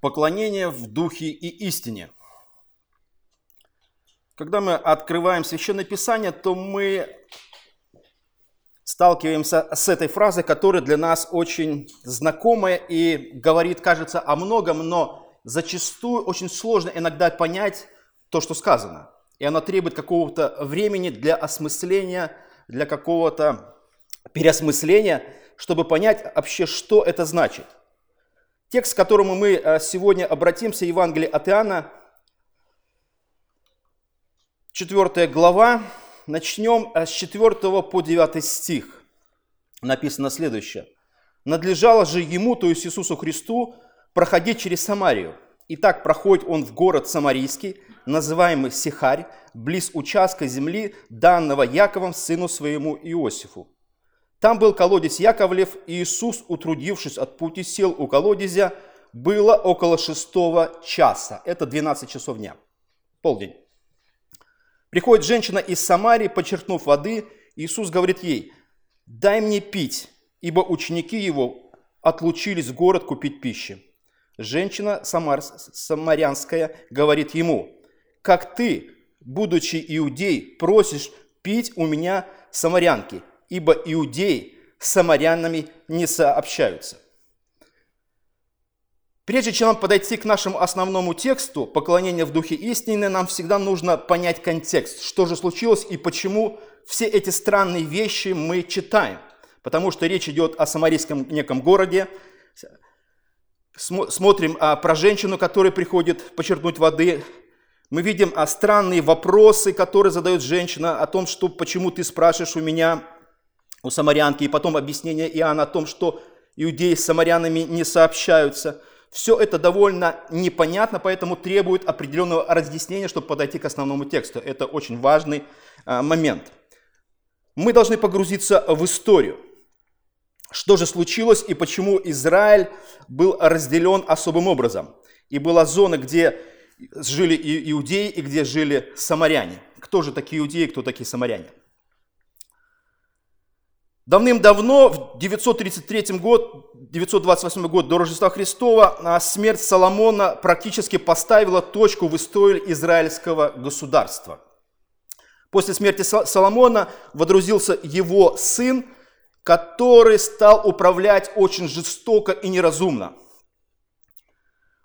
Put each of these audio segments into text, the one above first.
Поклонение в духе и истине. Когда мы открываем Священное Писание, то мы сталкиваемся с этой фразой, которая для нас очень знакомая и говорит, кажется, о многом, но зачастую очень сложно иногда понять то, что сказано. И она требует какого-то времени для осмысления, для какого-то переосмысления, чтобы понять вообще, что это значит. Текст, к которому мы э, сегодня обратимся, Евангелие от Иоанна, 4 глава, начнем э, с 4 по 9 стих. Написано следующее. «Надлежало же ему, то есть Иисусу Христу, проходить через Самарию. И так проходит он в город Самарийский, называемый Сихарь, близ участка земли, данного Яковом сыну своему Иосифу. Там был колодец Яковлев, и Иисус, утрудившись от пути, сел у колодезя. Было около шестого часа. Это 12 часов дня. Полдень. Приходит женщина из Самарии, подчеркнув воды. Иисус говорит ей, дай мне пить, ибо ученики его отлучились в город купить пищи. Женщина самар, самарянская говорит ему, как ты, будучи иудей, просишь пить у меня самарянки, ибо иудеи с самарянами не сообщаются. Прежде чем подойти к нашему основному тексту поклонения в духе истины, нам всегда нужно понять контекст, что же случилось и почему все эти странные вещи мы читаем. Потому что речь идет о самарийском неком городе. Смотрим а, про женщину, которая приходит почерпнуть воды. Мы видим а, странные вопросы, которые задает женщина о том, что почему ты спрашиваешь у меня у самарянки, и потом объяснение Иоанна о том, что иудеи с самарянами не сообщаются. Все это довольно непонятно, поэтому требует определенного разъяснения, чтобы подойти к основному тексту. Это очень важный а, момент. Мы должны погрузиться в историю. Что же случилось и почему Израиль был разделен особым образом? И была зона, где жили иудеи и где жили самаряне. Кто же такие иудеи, кто такие самаряне? Давным-давно, в 933 год, 928 год до Рождества Христова, а, смерть Соломона практически поставила точку в истории израильского государства. После смерти Соломона водрузился его сын, который стал управлять очень жестоко и неразумно.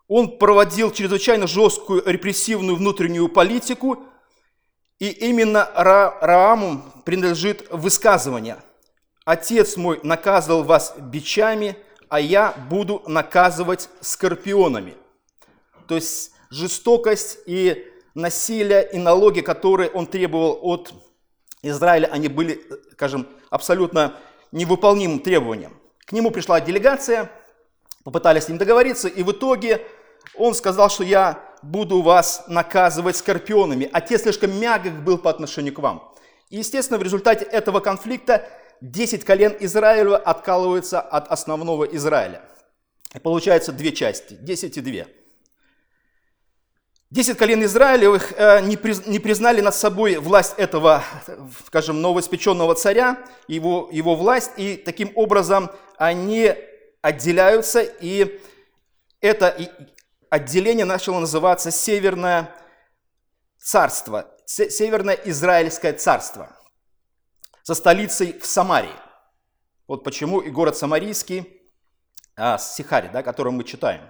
Он проводил чрезвычайно жесткую репрессивную внутреннюю политику, и именно Рааму принадлежит высказывание – Отец мой наказывал вас бичами, а я буду наказывать скорпионами. То есть жестокость и насилие и налоги, которые он требовал от Израиля, они были, скажем, абсолютно невыполнимым требованием. К нему пришла делегация, попытались с ним договориться, и в итоге он сказал, что я буду вас наказывать скорпионами. Отец слишком мягок был по отношению к вам. И, естественно, в результате этого конфликта 10 колен Израиля откалываются от основного Израиля. И получается две части, 10 и 2. Десять колен Израилевых э, не признали над собой власть этого, скажем, новоиспеченного царя, его, его власть, и таким образом они отделяются, и это отделение начало называться Северное царство, Северное Израильское царство со столицей в Самарии. Вот почему и город Самарийский, а, Сихари, да, который мы читаем.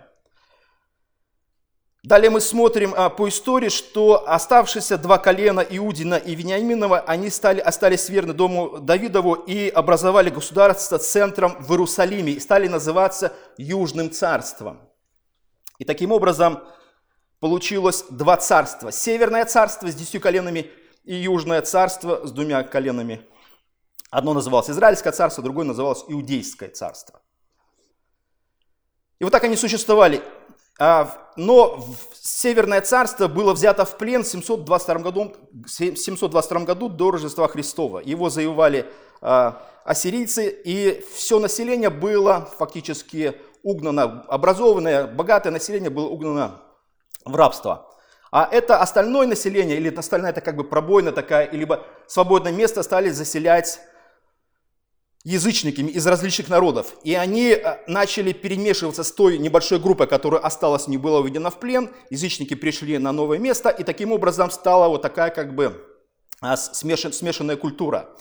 Далее мы смотрим а, по истории, что оставшиеся два колена Иудина и Вениаминова, они стали, остались верны дому Давидову и образовали государство центром в Иерусалиме и стали называться Южным царством. И таким образом получилось два царства. Северное царство с десятью коленами и Южное царство с двумя коленами Одно называлось Израильское царство, другое называлось Иудейское царство. И вот так они существовали. А, но Северное царство было взято в плен в 722 году, 722 году до Рождества Христова. Его завоевали а, ассирийцы, и все население было фактически угнано, образованное, богатое население было угнано в рабство. А это остальное население, или остальная это как бы пробойная такая, либо свободное место стали заселять язычниками из различных народов. И они э, начали перемешиваться с той небольшой группой, которая осталась, не была уведена в плен. Язычники пришли на новое место, и таким образом стала вот такая как бы а, смешанная культура.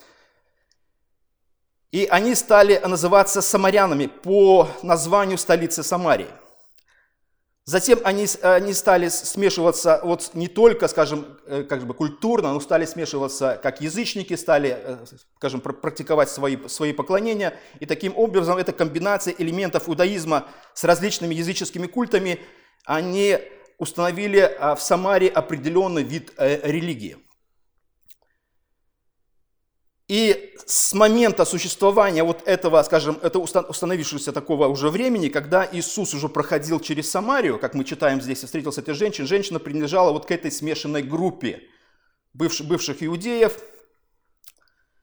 И они стали называться самарянами по названию столицы Самарии. Затем они, они стали смешиваться вот не только, скажем, э, как бы культурно, но стали смешиваться как язычники, стали, э, скажем, практиковать свои, свои поклонения. И таким образом эта комбинация элементов иудаизма с различными языческими культами, они установили а, в Самаре определенный вид э, религии. И с момента существования вот этого, скажем, это установившегося такого уже времени, когда Иисус уже проходил через Самарию, как мы читаем здесь, и встретился этой женщиной, женщина принадлежала вот к этой смешанной группе бывших, бывших иудеев,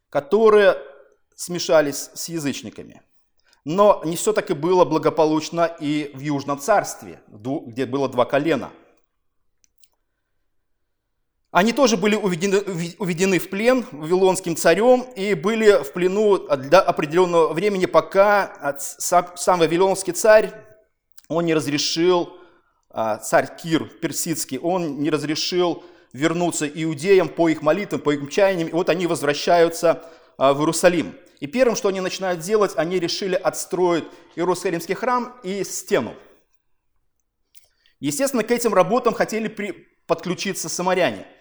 которые смешались с язычниками. Но не все так и было благополучно и в Южном царстве, где было два колена – они тоже были уведены, уведены в плен вавилонским царем и были в плену для определенного времени, пока сам Вавилонский царь, он не разрешил, а, царь Кир персидский, он не разрешил вернуться иудеям по их молитвам, по их чаяниям, и вот они возвращаются а, в Иерусалим. И первым, что они начинают делать, они решили отстроить Иерусалимский храм и стену. Естественно, к этим работам хотели при... подключиться самаряне –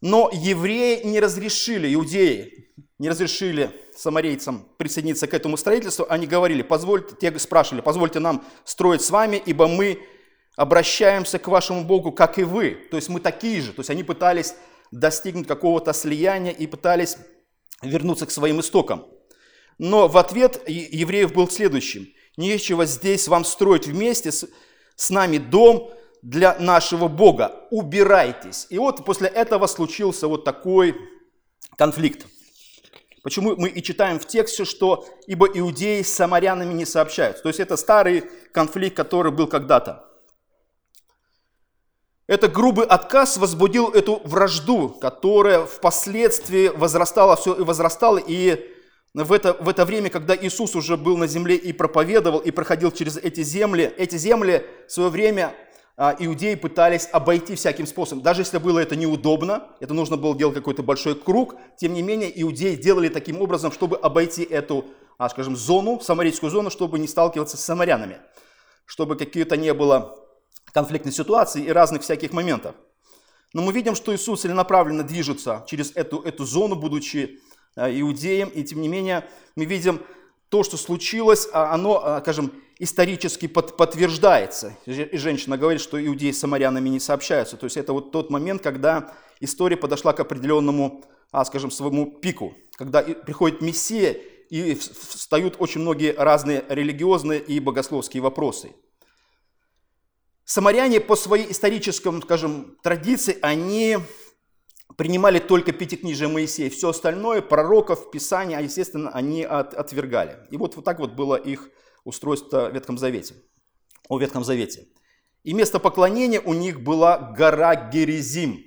но евреи не разрешили, иудеи не разрешили самарейцам присоединиться к этому строительству. Они говорили, позвольте, те спрашивали, позвольте нам строить с вами, ибо мы обращаемся к вашему Богу, как и вы. То есть мы такие же. То есть они пытались достигнуть какого-то слияния и пытались вернуться к своим истокам. Но в ответ евреев был следующим. Нечего здесь вам строить вместе с, с нами дом, для нашего Бога. Убирайтесь. И вот после этого случился вот такой конфликт. Почему мы и читаем в тексте, что «ибо иудеи с самарянами не сообщаются». То есть это старый конфликт, который был когда-то. Это грубый отказ возбудил эту вражду, которая впоследствии возрастала все и возрастала. И в это, в это время, когда Иисус уже был на земле и проповедовал, и проходил через эти земли, эти земли в свое время иудеи пытались обойти всяким способом. Даже если было это неудобно, это нужно было делать какой-то большой круг, тем не менее иудеи делали таким образом, чтобы обойти эту, а, скажем, зону, самарийскую зону, чтобы не сталкиваться с самарянами, чтобы какие-то не было конфликтной ситуации и разных всяких моментов. Но мы видим, что Иисус целенаправленно движется через эту, эту зону, будучи а, иудеем, и тем не менее мы видим то, что случилось, оно, скажем, исторически под, подтверждается. И женщина говорит, что иудеи с самарянами не сообщаются. То есть это вот тот момент, когда история подошла к определенному, а, скажем, своему пику, когда приходит Мессия, и встают очень многие разные религиозные и богословские вопросы. Самаряне по своей исторической, скажем, традиции, они принимали только Пятикнижие Моисея. Все остальное, пророков, Писания, естественно, они от, отвергали. И вот, вот так вот было их устройство в Ветхом Завете, о Ветхом Завете. И место поклонения у них была гора Герезим.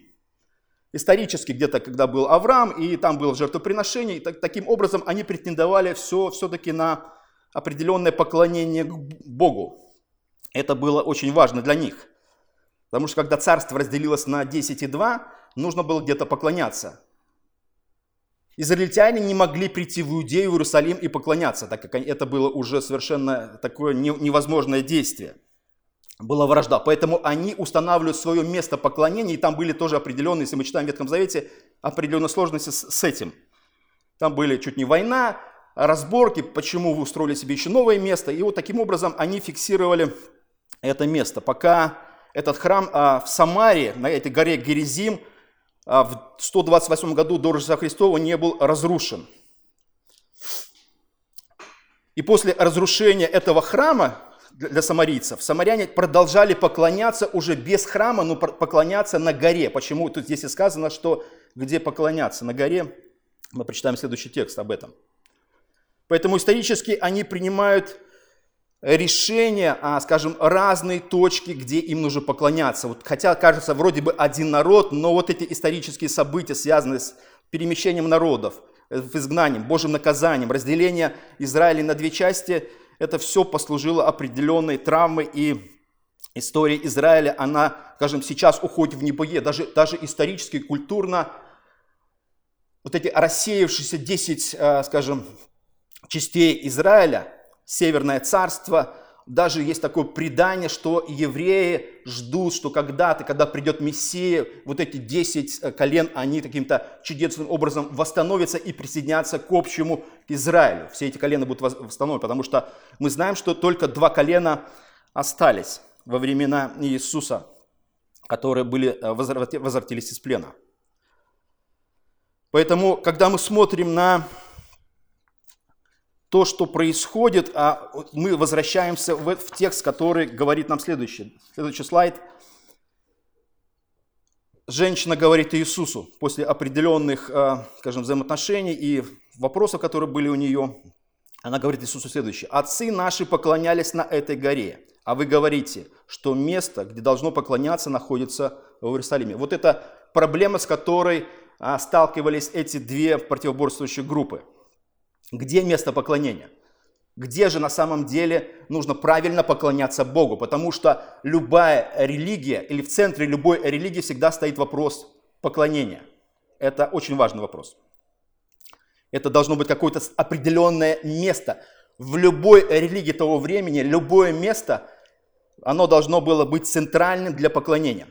Исторически где-то, когда был Авраам, и там было жертвоприношение, и так, таким образом они претендовали все, все-таки на определенное поклонение к Богу. Это было очень важно для них. Потому что когда царство разделилось на 10 и 2, нужно было где-то поклоняться. Израильтяне не могли прийти в Иудею, в Иерусалим и поклоняться, так как это было уже совершенно такое невозможное действие. Была вражда. Поэтому они устанавливают свое место поклонения, и там были тоже определенные, если мы читаем в Ветхом Завете, определенные сложности с, этим. Там были чуть не война, разборки, почему вы устроили себе еще новое место. И вот таким образом они фиксировали это место, пока этот храм а, в Самаре, на этой горе Герезим, а, в 128 году до Рождества Христова не был разрушен. И после разрушения этого храма для самарийцев, самаряне продолжали поклоняться уже без храма, но поклоняться на горе. Почему тут здесь и сказано, что где поклоняться? На горе. Мы прочитаем следующий текст об этом. Поэтому исторически они принимают решения, а, скажем, разные точки, где им нужно поклоняться. Вот, хотя, кажется, вроде бы один народ, но вот эти исторические события, связанные с перемещением народов, в изгнании, Божьим наказанием, разделение Израиля на две части, это все послужило определенной травмой и история Израиля, она, скажем, сейчас уходит в небое, даже, даже исторически, культурно, вот эти рассеявшиеся 10, э, скажем, частей Израиля, Северное царство, даже есть такое предание, что евреи ждут, что когда-то, когда придет Мессия, вот эти 10 э, колен, они каким-то чудесным образом восстановятся и присоединятся к общему Израилю. Все эти колена будут восстановлены, потому что мы знаем, что только два колена остались во времена Иисуса, которые были, э, возвратились из плена. Поэтому, когда мы смотрим на то, что происходит, а мы возвращаемся в, в текст, который говорит нам следующее. Следующий слайд. Женщина говорит Иисусу после определенных, э, скажем, взаимоотношений и вопросов, которые были у нее. Она говорит Иисусу следующее. «Отцы наши поклонялись на этой горе, а вы говорите, что место, где должно поклоняться, находится в Иерусалиме». Вот это проблема, с которой а, сталкивались эти две противоборствующие группы – где место поклонения? Где же на самом деле нужно правильно поклоняться Богу? Потому что любая религия или в центре любой религии всегда стоит вопрос поклонения. Это очень важный вопрос. Это должно быть какое-то определенное место. В любой религии того времени, любое место, оно должно было быть центральным для поклонения.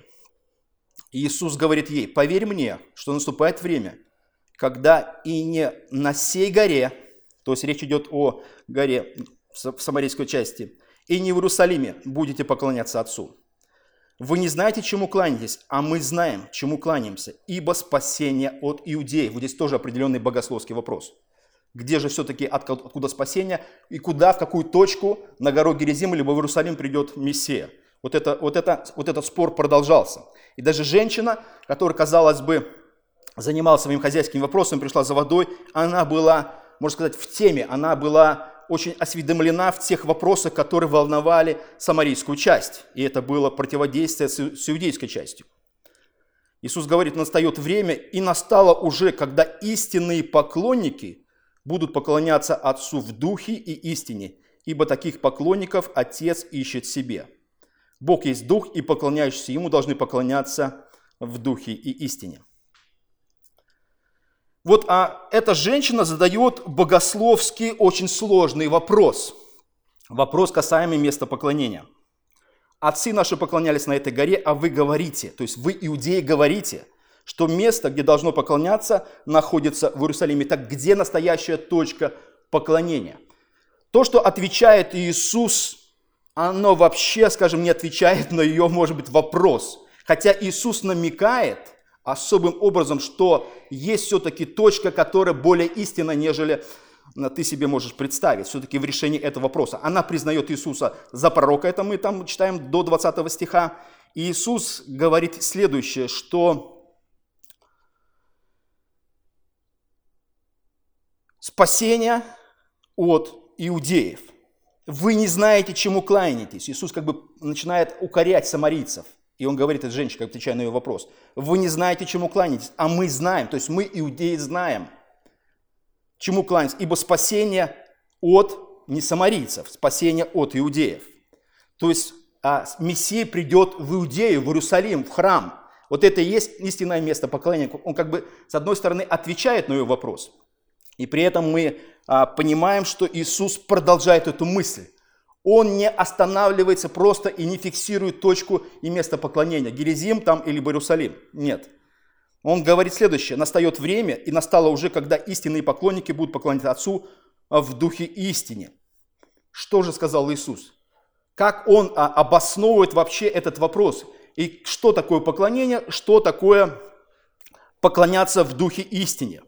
Иисус говорит ей, поверь мне, что наступает время, когда и не на сей горе, то есть речь идет о горе в самарийской части. «И не в Иерусалиме будете поклоняться Отцу. Вы не знаете, чему кланяетесь, а мы знаем, чему кланяемся, ибо спасение от иудеев». Вот здесь тоже определенный богословский вопрос. Где же все-таки откуда спасение и куда, в какую точку на гору Герезим либо в Иерусалим придет Мессия. Вот, это, вот, это, вот этот спор продолжался. И даже женщина, которая, казалось бы, занималась своим хозяйским вопросом, пришла за водой, она была можно сказать, в теме. Она была очень осведомлена в тех вопросах, которые волновали самарийскую часть. И это было противодействие с иудейской частью. Иисус говорит, настает время, и настало уже, когда истинные поклонники будут поклоняться Отцу в духе и истине, ибо таких поклонников Отец ищет себе. Бог есть Дух, и поклоняющиеся Ему должны поклоняться в духе и истине. Вот а эта женщина задает богословский очень сложный вопрос. Вопрос, касаемый места поклонения. Отцы наши поклонялись на этой горе, а вы говорите, то есть вы, иудеи, говорите, что место, где должно поклоняться, находится в Иерусалиме. Так где настоящая точка поклонения? То, что отвечает Иисус, оно вообще, скажем, не отвечает на ее, может быть, вопрос. Хотя Иисус намекает – особым образом, что есть все-таки точка, которая более истинна, нежели ты себе можешь представить, все-таки в решении этого вопроса. Она признает Иисуса за пророка, это мы там читаем до 20 стиха. И Иисус говорит следующее, что спасение от иудеев. Вы не знаете, чему кланяетесь. Иисус как бы начинает укорять самарийцев. И он говорит этой женщине, как отвечая на ее вопрос, вы не знаете, чему кланяетесь, а мы знаем, то есть мы, иудеи, знаем, чему кланяться, ибо спасение от не самарийцев, спасение от иудеев. То есть а, Мессия придет в Иудею, в Иерусалим, в храм. Вот это и есть истинное место поклонения. Он как бы, с одной стороны, отвечает на ее вопрос. И при этом мы а, понимаем, что Иисус продолжает эту мысль. Он не останавливается просто и не фиксирует точку и место поклонения. Герезим там или Иерусалим. Нет. Он говорит следующее. Настает время, и настало уже, когда истинные поклонники будут поклоняться Отцу в духе истине. Что же сказал Иисус? Как он а, обосновывает вообще этот вопрос? И что такое поклонение? Что такое поклоняться в духе истине?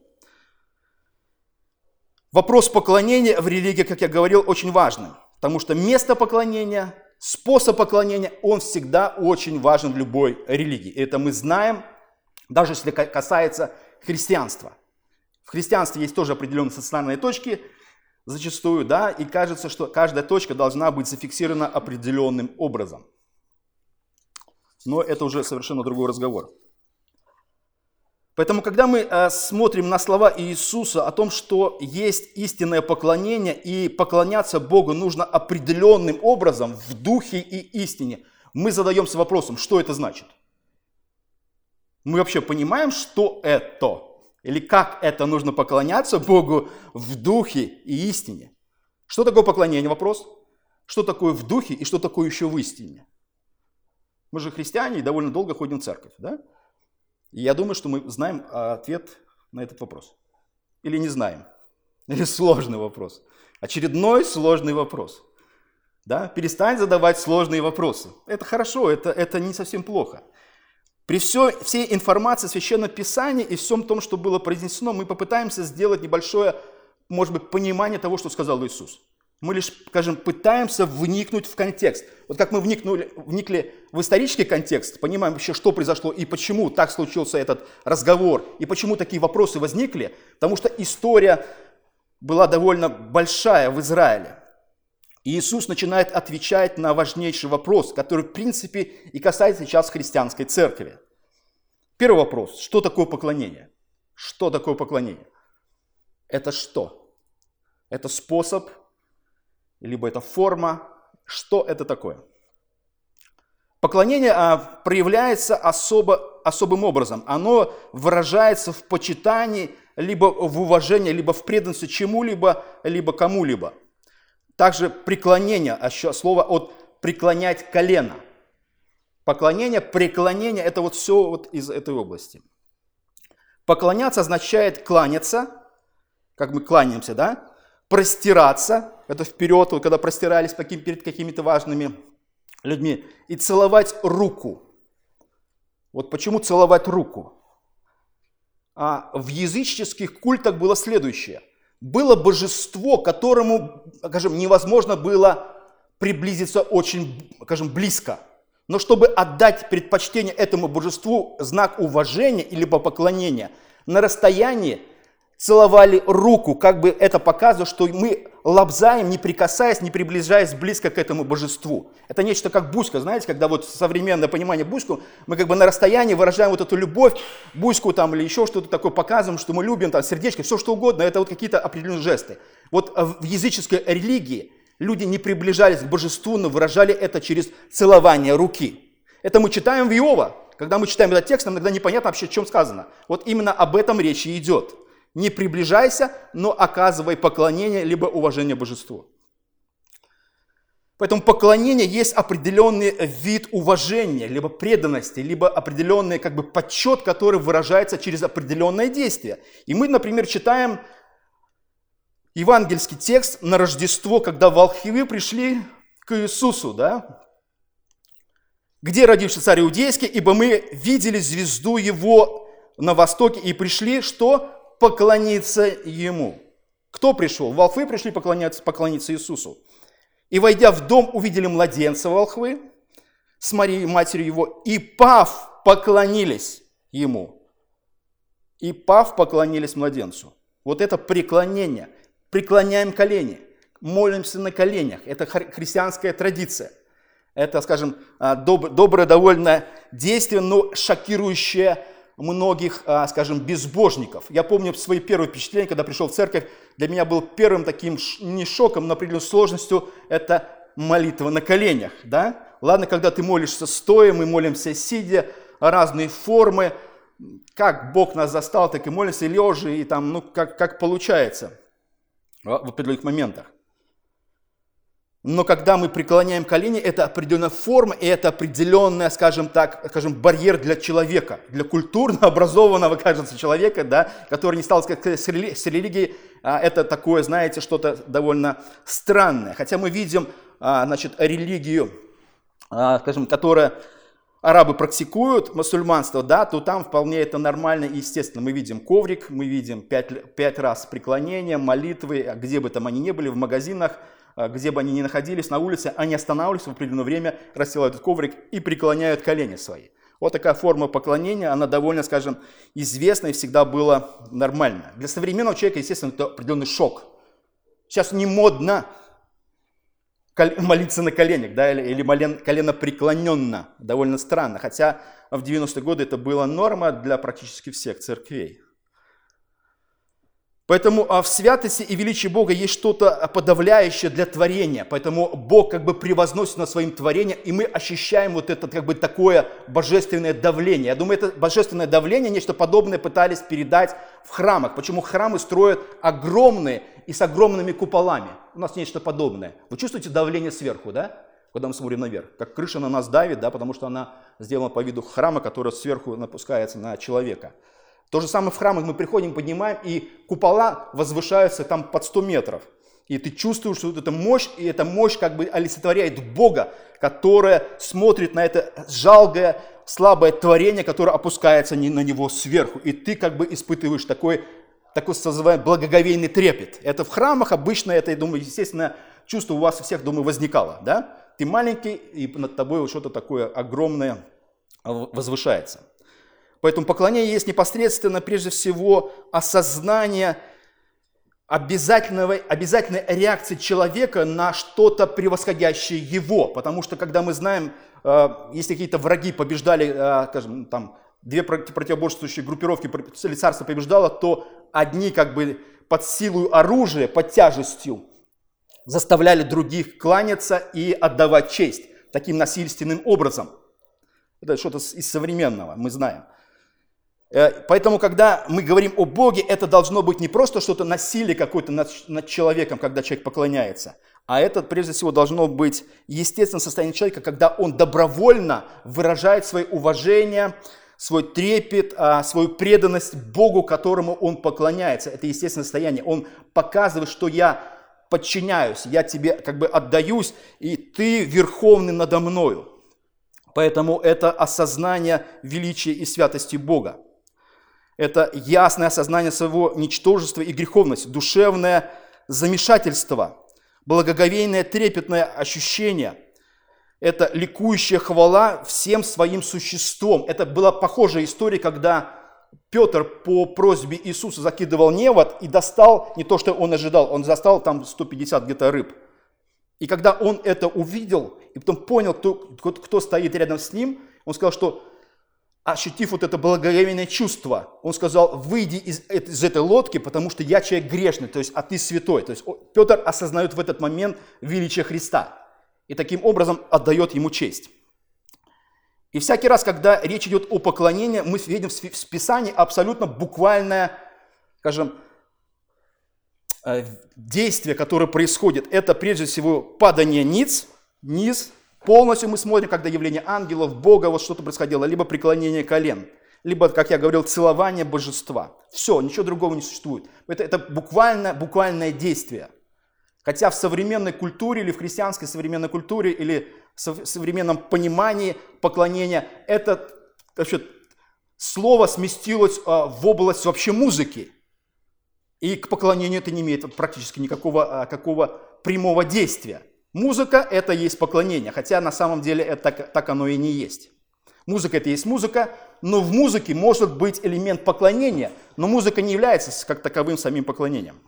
Вопрос поклонения в религии, как я говорил, очень важный. Потому что место поклонения, способ поклонения, он всегда очень важен в любой религии. И это мы знаем, даже если касается христианства. В христианстве есть тоже определенные социальные точки, зачастую, да, и кажется, что каждая точка должна быть зафиксирована определенным образом. Но это уже совершенно другой разговор. Поэтому, когда мы э, смотрим на слова Иисуса о том, что есть истинное поклонение, и поклоняться Богу нужно определенным образом, в духе и истине, мы задаемся вопросом, что это значит? Мы вообще понимаем, что это? Или как это нужно поклоняться Богу в духе и истине? Что такое поклонение? Вопрос. Что такое в духе и что такое еще в истине? Мы же христиане и довольно долго ходим в церковь, да? И я думаю, что мы знаем ответ на этот вопрос. Или не знаем. Или сложный вопрос. Очередной сложный вопрос. Да? Перестань задавать сложные вопросы. Это хорошо, это, это не совсем плохо. При все, всей информации Священного Писания и всем том, что было произнесено, мы попытаемся сделать небольшое, может быть, понимание того, что сказал Иисус. Мы лишь, скажем, пытаемся вникнуть в контекст. Вот как мы вникнули, вникли в исторический контекст, понимаем вообще, что произошло и почему так случился этот разговор, и почему такие вопросы возникли, потому что история была довольно большая в Израиле. И Иисус начинает отвечать на важнейший вопрос, который, в принципе, и касается сейчас христианской церкви. Первый вопрос. Что такое поклонение? Что такое поклонение? Это что? Это способ либо это форма. Что это такое? Поклонение а, проявляется особо, особым образом. Оно выражается в почитании, либо в уважении, либо в преданности чему-либо, либо кому-либо. Также преклонение, а слово от преклонять колено. Поклонение, преклонение – это вот все вот из этой области. Поклоняться означает кланяться, как мы кланяемся, да? Простираться, это вперед, вот, когда простирались перед какими-то важными людьми, и целовать руку. Вот почему целовать руку? А в языческих культах было следующее. Было божество, которому, скажем, невозможно было приблизиться очень, скажем, близко. Но чтобы отдать предпочтение этому божеству, знак уважения или поклонения, на расстоянии целовали руку, как бы это показывает, что мы лобзаем, не прикасаясь, не приближаясь близко к этому божеству. Это нечто как буська, знаете, когда вот современное понимание буську, мы как бы на расстоянии выражаем вот эту любовь, буську там или еще что-то такое показываем, что мы любим, там сердечко, все что угодно, это вот какие-то определенные жесты. Вот в языческой религии люди не приближались к божеству, но выражали это через целование руки. Это мы читаем в Иова. Когда мы читаем этот текст, нам иногда непонятно вообще, о чем сказано. Вот именно об этом речи идет. Не приближайся, но оказывай поклонение либо уважение божеству. Поэтому поклонение есть определенный вид уважения, либо преданности, либо определенный как бы подсчет, который выражается через определенное действие. И мы, например, читаем евангельский текст на Рождество, когда волхвы пришли к Иисусу, да? Где родивший царь Иудейский, ибо мы видели звезду его на востоке и пришли, что? Поклониться Ему. Кто пришел? Волхвы пришли поклоняться, поклониться Иисусу. И, войдя в дом, увидели младенца волхвы с Марией, матерью его, и пав, поклонились ему. И пав, поклонились младенцу. Вот это преклонение. Преклоняем колени, молимся на коленях. Это христианская традиция. Это, скажем, а, доб- доброе довольно действие, но шокирующее многих, а, скажем, безбожников. Я помню свои первые впечатления, когда пришел в церковь. Для меня был первым таким не шоком, но определенной сложностью это молитва на коленях. Да? Ладно, когда ты молишься стоя, мы молимся сидя, разные формы. Как Бог нас застал, так и молимся лежа, и там, ну, как, как получается в определенных моментах. Но когда мы преклоняем колени, это определенная форма, и это определенная, скажем так, скажем, барьер для человека, для культурно образованного, кажется, человека, да, который не стал с религией, а это такое, знаете, что-то довольно странное. Хотя мы видим, а, значит, религию, а, скажем, которая арабы практикуют мусульманство, да, то там вполне это нормально и естественно. Мы видим коврик, мы видим пять, пять раз преклонения, молитвы, где бы там они ни были, в магазинах, а, где бы они ни находились, на улице, они останавливаются в определенное время, расстилают этот коврик и преклоняют колени свои. Вот такая форма поклонения, она довольно, скажем, известна и всегда была нормальна. Для современного человека, естественно, это определенный шок. Сейчас не модно молиться на коленях, да, или, или колено преклоненно. Довольно странно. Хотя в 90-е годы это была норма для практически всех церквей. Поэтому а, в святости и величии Бога есть что-то подавляющее для творения. Поэтому Бог как бы превозносит над своим творением, и мы ощущаем вот это как бы такое божественное давление. Я думаю, это божественное давление, нечто подобное пытались передать в храмах. Почему храмы строят огромные и с огромными куполами? У нас нечто подобное. Вы чувствуете давление сверху, да? Когда мы смотрим наверх. Как крыша на нас давит, да, потому что она сделана по виду храма, который сверху напускается на человека. То же самое в храмах мы приходим, поднимаем, и купола возвышаются там под 100 метров. И ты чувствуешь, что вот эта мощь, и эта мощь как бы олицетворяет Бога, которая смотрит на это жалкое, слабое творение, которое опускается на него сверху. И ты как бы испытываешь такой, такой называемый благоговейный трепет. Это в храмах обычно, это, я думаю, естественно, чувство у вас у всех, думаю, возникало. Да? Ты маленький, и над тобой что-то такое огромное возвышается. Поэтому поклонение есть непосредственно, прежде всего, осознание обязательной, обязательной реакции человека на что-то превосходящее его. Потому что, когда мы знаем, э, если какие-то враги побеждали, э, скажем, там, две противоборствующие группировки или царство побеждало, то одни как бы под силу оружия, под тяжестью заставляли других кланяться и отдавать честь таким насильственным образом. Это что-то из современного, мы знаем. Э, поэтому, когда мы говорим о Боге, это должно быть не просто что-то насилие какое-то над, над человеком, когда человек поклоняется, а это, прежде всего, должно быть естественное состояние человека, когда он добровольно выражает свое уважение, свой трепет, а, свою преданность Богу, которому он поклоняется. Это естественное состояние. Он показывает, что я подчиняюсь, я тебе как бы отдаюсь, и ты верховный надо мною. Поэтому это осознание величия и святости Бога. Это ясное осознание своего ничтожества и греховности, душевное замешательство, благоговейное трепетное ощущение. Это ликующая хвала всем своим существом. Это была похожая история, когда Петр по просьбе Иисуса закидывал невод и достал не то, что он ожидал, он застал там 150 где-то рыб. И когда он это увидел, и потом понял, кто, кто стоит рядом с ним, он сказал, что ощутив вот это благоговейное чувство, он сказал, выйди из, из этой лодки, потому что я человек грешный, то есть, а ты святой. То есть Петр осознает в этот момент величие Христа и таким образом отдает ему честь. И всякий раз, когда речь идет о поклонении, мы видим в Писании абсолютно буквальное, скажем, э, действие, которое происходит. Это прежде всего падание ниц, низ, Полностью мы смотрим, когда явление ангелов, Бога, вот что-то происходило, либо преклонение колен, либо, как я говорил, целование божества. Все, ничего другого не существует. Это, это буквально, буквальное действие. Хотя в современной культуре или в христианской современной культуре или в современном понимании поклонения это вообще, слово сместилось а, в область вообще музыки. И к поклонению это не имеет практически никакого а, какого прямого действия. Музыка – это есть поклонение, хотя на самом деле это так, так оно и не есть. Музыка – это есть музыка, но в музыке может быть элемент поклонения, но музыка не является как таковым самим поклонением.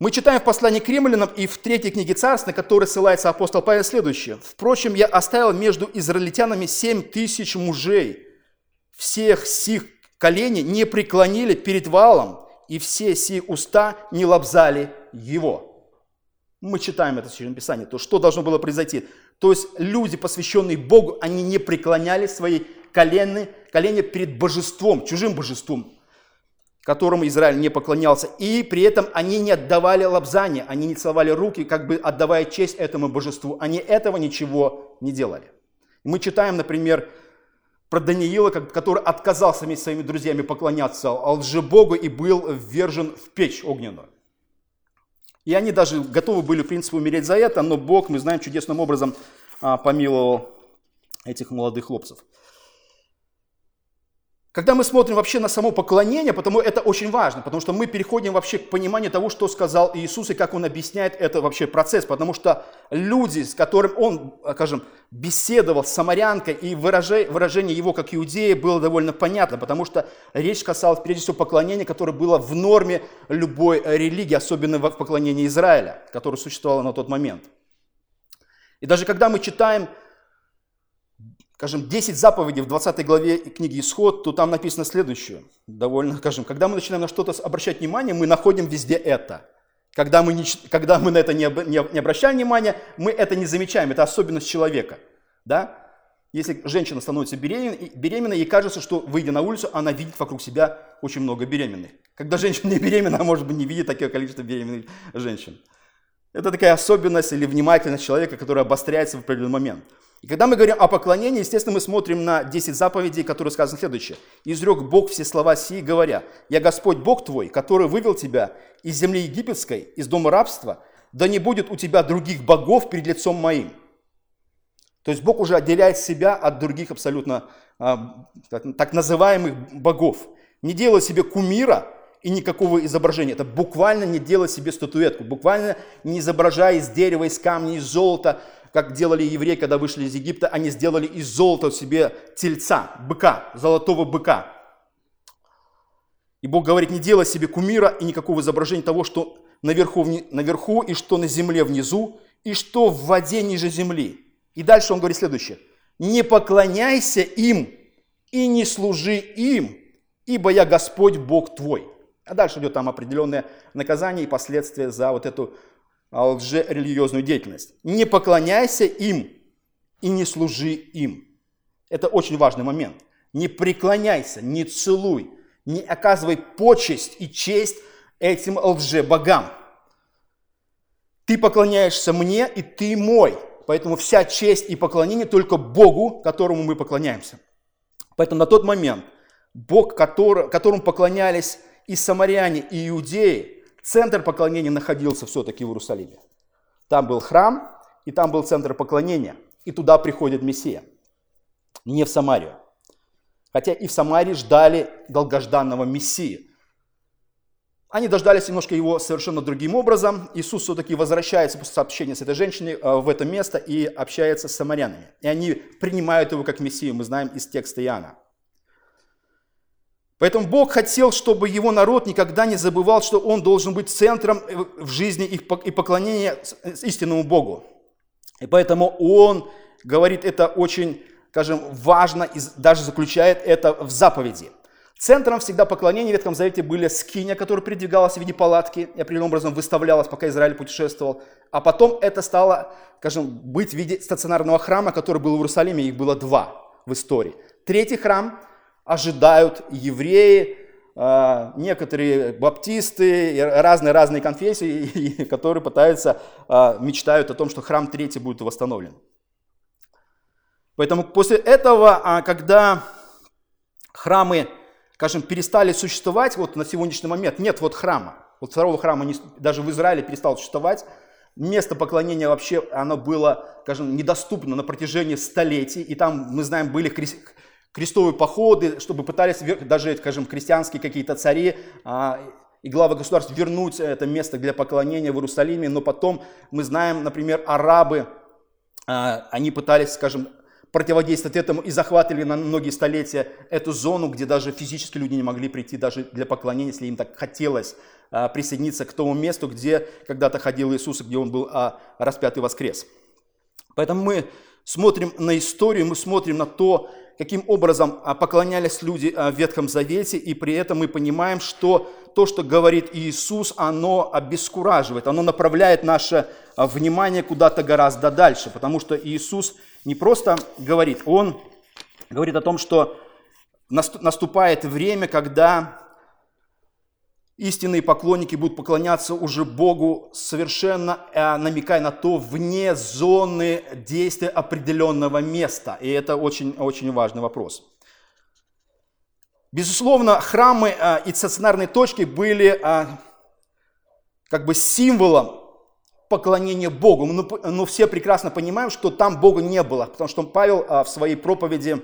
Мы читаем в послании к римлянам и в третьей книге царств, на которой ссылается апостол Павел, следующее. «Впрочем, я оставил между израильтянами семь тысяч мужей. Всех сих коленей не преклонили перед валом, и все сии уста не лобзали его» мы читаем это в Священном Писании, то что должно было произойти? То есть люди, посвященные Богу, они не преклоняли свои колени, колени перед божеством, чужим божеством, которому Израиль не поклонялся. И при этом они не отдавали лобзания, они не целовали руки, как бы отдавая честь этому божеству. Они этого ничего не делали. Мы читаем, например, про Даниила, который отказался вместе с своими друзьями поклоняться лжебогу и был ввержен в печь огненную. И они даже готовы были, в принципе, умереть за это, но Бог, мы знаем, чудесным образом а, помиловал этих молодых хлопцев. Когда мы смотрим вообще на само поклонение, потому это очень важно, потому что мы переходим вообще к пониманию того, что сказал Иисус и как Он объясняет это вообще процесс, потому что люди, с которым Он, скажем, беседовал с самарянкой, и выражение, его как иудея было довольно понятно, потому что речь касалась прежде всего поклонения, которое было в норме любой религии, особенно в поклонении Израиля, которое существовало на тот момент. И даже когда мы читаем скажем, 10 заповедей в 20 главе книги Исход, то там написано следующее. Довольно, скажем, когда мы начинаем на что-то обращать внимание, мы находим везде это. Когда мы, не, когда мы на это не, не, не обращаем внимания, мы это не замечаем. Это особенность человека. Да? Если женщина становится беременной, беременной, ей кажется, что, выйдя на улицу, она видит вокруг себя очень много беременных. Когда женщина не беременна, она, может быть, не видит такое количество беременных женщин. Это такая особенность или внимательность человека, которая обостряется в определенный момент. И когда мы говорим о поклонении, естественно, мы смотрим на 10 заповедей, которые сказаны следующее. «Изрек Бог все слова сии, говоря, «Я Господь Бог твой, который вывел тебя из земли египетской, из дома рабства, да не будет у тебя других богов перед лицом моим». То есть Бог уже отделяет себя от других абсолютно а, так называемых богов. Не делает себе кумира и никакого изображения. Это буквально не делать себе статуэтку, буквально не изображая из дерева, из камня, из золота, как делали евреи, когда вышли из Египта, они сделали из золота себе тельца, быка, золотого быка. И Бог говорит, не делай себе кумира и никакого изображения того, что наверху, наверху и что на земле внизу, и что в воде ниже земли. И дальше он говорит следующее. Не поклоняйся им и не служи им, ибо я Господь Бог твой. А дальше идет там определенное наказание и последствия за вот эту а лжерелигиозную деятельность. Не поклоняйся им и не служи им. Это очень важный момент. Не преклоняйся, не целуй, не оказывай почесть и честь этим лже-богам. Ты поклоняешься мне, и ты мой. Поэтому вся честь и поклонение только Богу, которому мы поклоняемся. Поэтому на тот момент Бог, который, которому поклонялись и самаряне, и иудеи, Центр поклонения находился все-таки в Иерусалиме. Там был храм, и там был центр поклонения. И туда приходит Мессия. Не в Самарию. Хотя и в Самарии ждали долгожданного Мессии. Они дождались немножко его совершенно другим образом. Иисус все-таки возвращается после общения с этой женщиной э, в это место и общается с самарянами. И они принимают его как Мессию, мы знаем из текста Иоанна. Поэтому Бог хотел, чтобы его народ никогда не забывал, что он должен быть центром в жизни и поклонения истинному Богу. И поэтому он говорит это очень, скажем, важно и даже заключает это в заповеди. Центром всегда поклонения в Ветхом Завете были скиня, которая передвигалась в виде палатки и определенным образом выставлялась, пока Израиль путешествовал. А потом это стало, скажем, быть в виде стационарного храма, который был в Иерусалиме, их было два в истории. Третий храм – ожидают евреи, а, некоторые баптисты, разные-разные конфессии, которые пытаются, а, мечтают о том, что храм третий будет восстановлен. Поэтому после этого, а, когда храмы, скажем, перестали существовать, вот на сегодняшний момент нет вот храма, вот второго храма не, даже в Израиле перестал существовать, место поклонения вообще, оно было, скажем, недоступно на протяжении столетий, и там, мы знаем, были крестовые походы, чтобы пытались даже, скажем, крестьянские какие-то цари а, и главы государств вернуть это место для поклонения в Иерусалиме, но потом мы знаем, например, арабы, а, они пытались, скажем, противодействовать этому и захватывали на многие столетия эту зону, где даже физически люди не могли прийти даже для поклонения, если им так хотелось а, присоединиться к тому месту, где когда-то ходил Иисус, где он был распят и воскрес. Поэтому мы смотрим на историю, мы смотрим на то, каким образом а, поклонялись люди а, в Ветхом Завете, и при этом мы понимаем, что то, что говорит Иисус, оно обескураживает, оно направляет наше а, внимание куда-то гораздо дальше, потому что Иисус не просто говорит, Он говорит о том, что наступает время, когда истинные поклонники будут поклоняться уже Богу, совершенно э, намекая на то, вне зоны действия определенного места. И это очень-очень важный вопрос. Безусловно, храмы э, и стационарные точки были э, как бы символом поклонения Богу. Но, но все прекрасно понимаем, что там Бога не было, потому что Павел в своей проповеди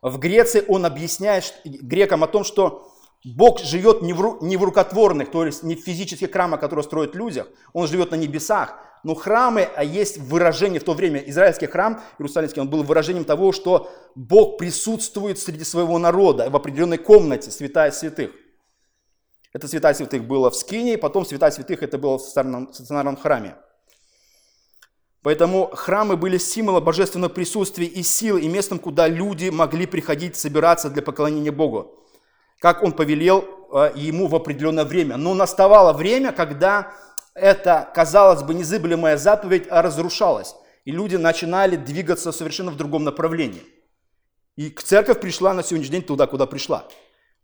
В Греции он объясняет грекам о том, что Бог живет не в, не в рукотворных, то есть не в физических храмах, которые строят людях, он живет на небесах. Но храмы а есть выражение в то время. Израильский храм, Иерусалимский, он был выражением того, что Бог присутствует среди своего народа в определенной комнате, святая святых. Это святая святых было в Скинии, потом святая святых это было в стационарном храме. Поэтому храмы были символом божественного присутствия и силы, и местом, куда люди могли приходить, собираться для поклонения Богу, как Он повелел э, ему в определенное время. Но наставало время, когда эта, казалось бы, незыблемая заповедь разрушалась, и люди начинали двигаться совершенно в другом направлении. И церковь пришла на сегодняшний день туда, куда пришла.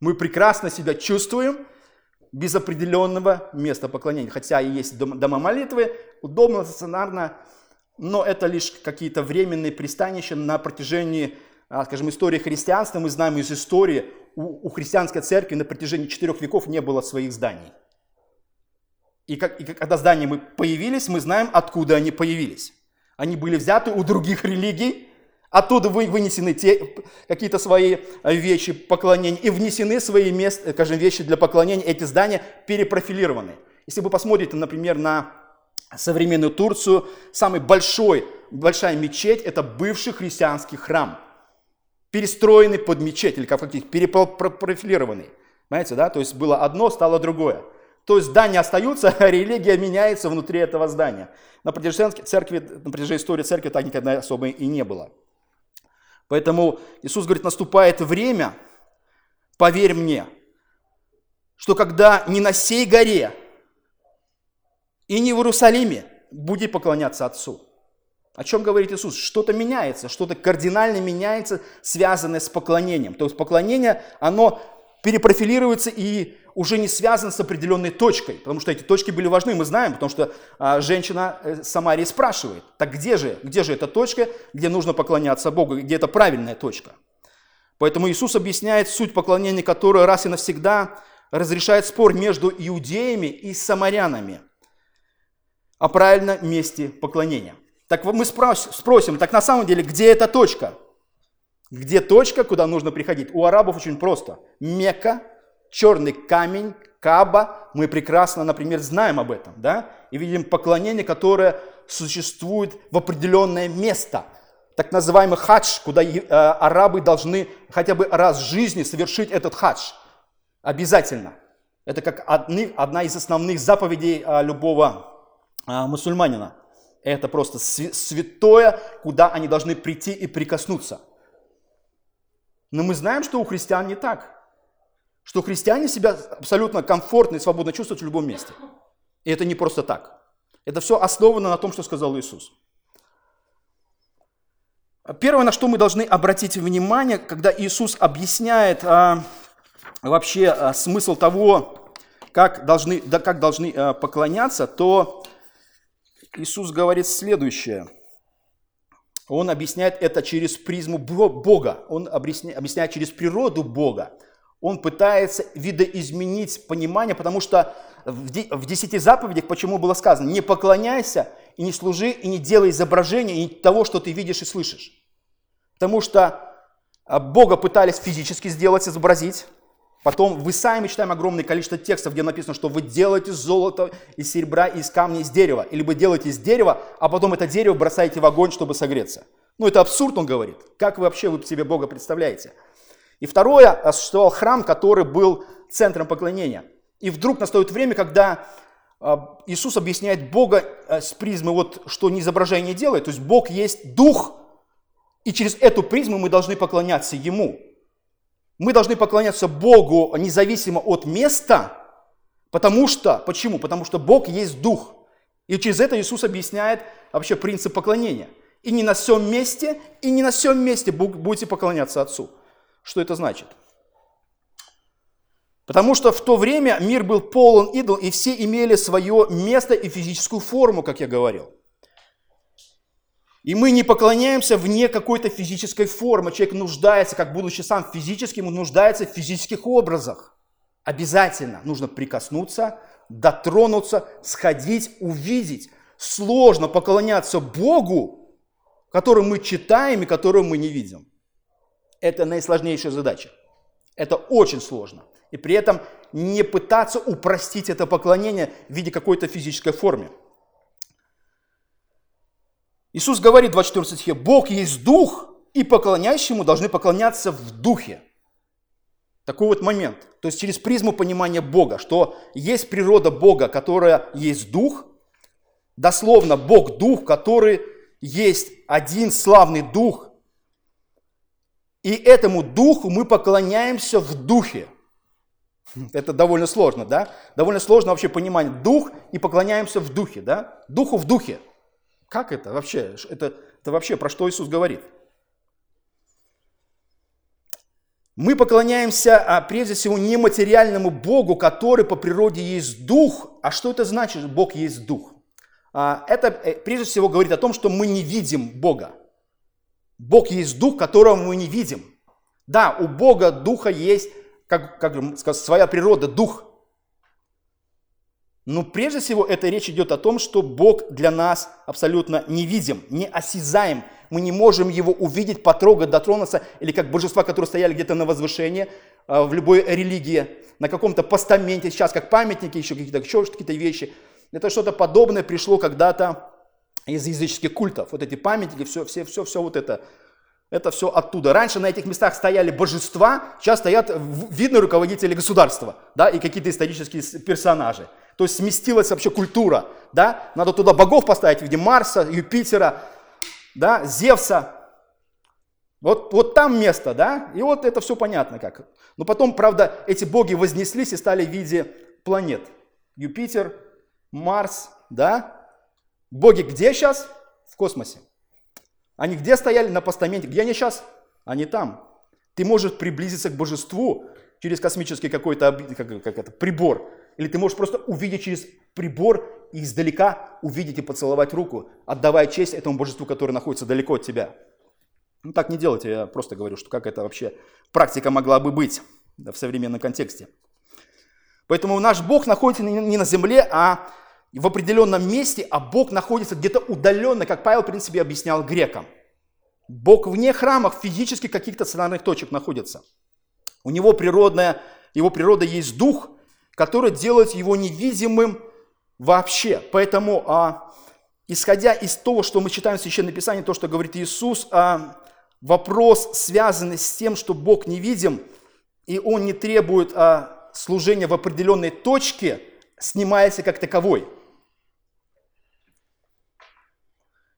Мы прекрасно себя чувствуем без определенного места поклонения. Хотя и есть дома молитвы, удобно, стационарно, но это лишь какие-то временные пристанища на протяжении, а, скажем, истории христианства. Мы знаем из истории, у, у христианской церкви на протяжении четырех веков не было своих зданий. И, как, и когда здания мы появились, мы знаем, откуда они появились. Они были взяты у других религий, оттуда вы, вынесены те, какие-то свои вещи поклонения и внесены свои мест, скажем, вещи для поклонения. Эти здания перепрофилированы. Если вы посмотрите, например, на современную Турцию, самый большой, большая мечеть – это бывший христианский храм, перестроенный под мечеть, или как каких перепрофилированный. Понимаете, да? То есть было одно, стало другое. То есть здания остаются, а религия меняется внутри этого здания. На протяжении, церкви, на протяжении истории церкви так никогда особо и не было. Поэтому Иисус говорит, наступает время, поверь мне, что когда не на сей горе и не в Иерусалиме будет поклоняться Отцу. О чем говорит Иисус? Что-то меняется, что-то кардинально меняется, связанное с поклонением. То есть поклонение, оно перепрофилируется и уже не связано с определенной точкой, потому что эти точки были важны, мы знаем, потому что а, женщина э, Самарии спрашивает, так где же, где же эта точка, где нужно поклоняться Богу, где это правильная точка. Поэтому Иисус объясняет суть поклонения, которое раз и навсегда разрешает спор между иудеями и самарянами о правильном месте поклонения. Так мы спросим, так на самом деле, где эта точка? Где точка, куда нужно приходить? У арабов очень просто. Мекка, черный камень, Каба, мы прекрасно, например, знаем об этом, да, и видим поклонение, которое существует в определенное место, так называемый хадж, куда э, арабы должны хотя бы раз в жизни совершить этот хадж. Обязательно. Это как одни, одна из основных заповедей э, любого э, мусульманина. Это просто святое, куда они должны прийти и прикоснуться. Но мы знаем, что у христиан не так что христиане себя абсолютно комфортно и свободно чувствуют в любом месте. И это не просто так. Это все основано на том, что сказал Иисус. Первое, на что мы должны обратить внимание, когда Иисус объясняет а, вообще а, смысл того, как должны, да, как должны а, поклоняться, то Иисус говорит следующее. Он объясняет это через призму Бога. Он объясняет через природу Бога он пытается видоизменить понимание, потому что в десяти заповедях почему было сказано, не поклоняйся и не служи, и не делай изображения того, что ты видишь и слышишь. Потому что а, Бога пытались физически сделать, изобразить. Потом в Исаии мы читаем огромное количество текстов, где написано, что вы делаете золото из серебра, из камня, из дерева. Или вы делаете из дерева, а потом это дерево бросаете в огонь, чтобы согреться. Ну это абсурд, он говорит. Как вы вообще вы себе Бога представляете? И второе, существовал храм, который был центром поклонения. И вдруг настает время, когда а, Иисус объясняет Бога э, с призмы, вот, что не изображение делает. То есть Бог есть Дух, и через эту призму мы должны поклоняться Ему. Мы должны поклоняться Богу независимо от места, потому что, почему? Потому что Бог есть Дух. И через это Иисус объясняет вообще принцип поклонения. И не на всем месте, и не на всем месте будете поклоняться Отцу. Что это значит? Потому что в то время мир был полон идол, и все имели свое место и физическую форму, как я говорил. И мы не поклоняемся вне какой-то физической формы. Человек нуждается, как будучи сам физическим, он нуждается в физических образах. Обязательно нужно прикоснуться, дотронуться, сходить, увидеть. Сложно поклоняться Богу, которого мы читаем и которого мы не видим. Это наисложнейшая задача. Это очень сложно. И при этом не пытаться упростить это поклонение в виде какой-то физической формы. Иисус говорит в 24 стихе, Бог есть Дух, и поклоняющему должны поклоняться в Духе. Такой вот момент. То есть через призму понимания Бога, что есть природа Бога, которая есть Дух, дословно Бог Дух, который есть один славный Дух, и этому Духу мы поклоняемся в Духе. Это довольно сложно, да? Довольно сложно вообще понимать Дух и поклоняемся в Духе, да? Духу в Духе. Как это вообще? Это, это вообще про что Иисус говорит? Мы поклоняемся а, прежде всего нематериальному Богу, который по природе есть Дух. А что это значит, Бог есть Дух? А, это э, прежде всего говорит о том, что мы не видим Бога. Бог есть Дух, которого мы не видим. Да, у Бога Духа есть, как, как своя природа, Дух. Но прежде всего это речь идет о том, что Бог для нас абсолютно невидим, неосязаем. Мы не можем его увидеть, потрогать, дотронуться, или как божества, которые стояли где-то на возвышении э, в любой религии, на каком-то постаменте, сейчас как памятники, еще какие-то еще какие-то вещи. Это что-то подобное пришло когда-то из языческих культов. Вот эти памятники, все, все, все, все вот это. Это все оттуда. Раньше на этих местах стояли божества, сейчас стоят видные руководители государства, да, и какие-то исторические персонажи. То есть сместилась вообще культура, да, надо туда богов поставить в виде Марса, Юпитера, да, Зевса. Вот, вот там место, да, и вот это все понятно как. Но потом, правда, эти боги вознеслись и стали в виде планет. Юпитер, Марс, да. Боги где сейчас? В космосе. Они где стояли на постаменте? Где они сейчас? Они там. Ты можешь приблизиться к божеству через космический какой-то как, как это, прибор, или ты можешь просто увидеть через прибор и издалека увидеть и поцеловать руку, отдавая честь этому божеству, которое находится далеко от тебя. Ну так не делайте, я просто говорю, что как это вообще практика могла бы быть да, в современном контексте. Поэтому наш Бог находится не на земле, а в определенном месте, а Бог находится где-то удаленно, как Павел, в принципе, объяснял грекам. Бог вне храмов, физически каких-то сценарных точек находится. У него природная, его природа есть дух, который делает его невидимым вообще. Поэтому, а, исходя из того, что мы читаем в Священном Писании, то, что говорит Иисус, а, вопрос, связанный с тем, что Бог невидим, и Он не требует а, служения в определенной точке, снимается как таковой.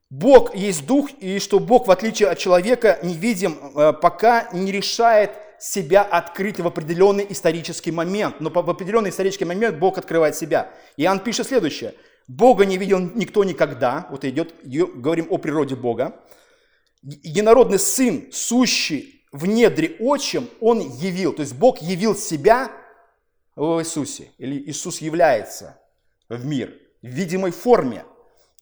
Бог есть Дух, и что Бог, в отличие от человека, невидим, а, пока не решает себя открыть в определенный исторический момент. Но в определенный исторический момент Бог открывает себя. Иоанн пишет следующее. Бога не видел никто никогда. Вот идет, говорим о природе Бога. Единородный Сын, сущий в недре отчим, Он явил. То есть Бог явил себя в Иисусе. Или Иисус является в мир в видимой форме.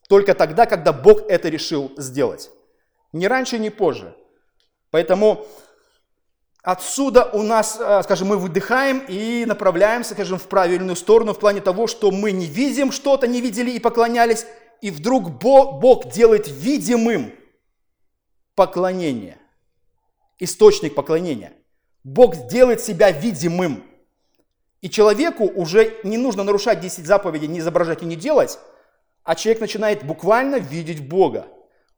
Только тогда, когда Бог это решил сделать. Ни раньше, ни позже. Поэтому Отсюда у нас, э, скажем, мы выдыхаем и направляемся, скажем, в правильную сторону в плане того, что мы не видим что-то, не видели и поклонялись, и вдруг Бог делает видимым поклонение, источник поклонения. Бог делает себя видимым. И человеку уже не нужно нарушать 10 заповедей, не изображать и не делать, а человек начинает буквально видеть Бога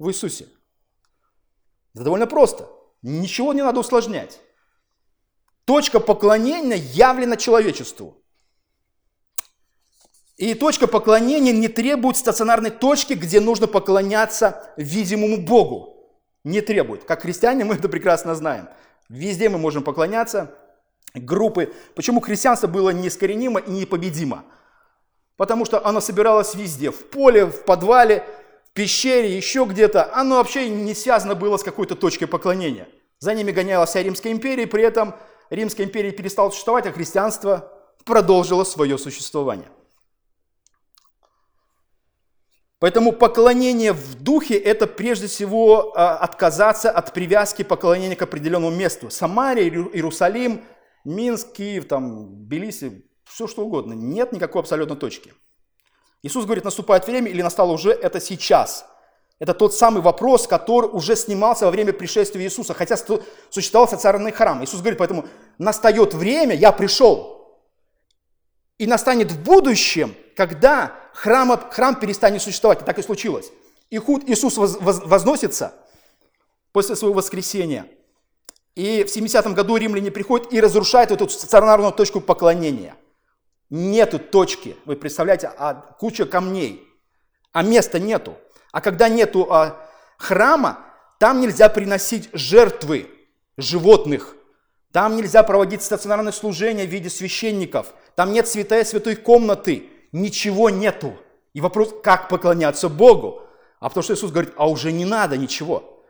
в Иисусе. Это довольно просто. Ничего не надо усложнять. Точка поклонения явлена человечеству. И точка поклонения не требует стационарной точки, где нужно поклоняться видимому Богу. Не требует. Как христиане мы это прекрасно знаем. Везде мы можем поклоняться. Группы. Почему христианство было неискоренимо и непобедимо? Потому что оно собиралось везде. В поле, в подвале, в пещере, еще где-то. Оно вообще не связано было с какой-то точкой поклонения. За ними гоняла вся Римская империя, при этом Римская империя перестала существовать, а христианство продолжило свое существование. Поэтому поклонение в духе – это прежде всего а, отказаться от привязки поклонения к определенному месту. Самария, Иерусалим, Минск, Киев, там, Белиси, все что угодно. Нет никакой абсолютной точки. Иисус говорит, наступает время или настало уже это сейчас. Это тот самый вопрос, который уже снимался во время пришествия Иисуса, хотя существовал социальный храм. Иисус говорит, поэтому настает время, я пришел. И настанет в будущем, когда храм, храм перестанет существовать. И так и случилось. И худ Иисус возносится после своего воскресения. И в 70-м году римляне приходят и разрушают эту стационарную точку поклонения. Нету точки, вы представляете, а куча камней, а места нету. А когда нету а, храма, там нельзя приносить жертвы животных. Там нельзя проводить стационарное служение в виде священников. Там нет святая святой комнаты. Ничего нету. И вопрос, как поклоняться Богу? А потому что Иисус говорит, а уже не надо ничего.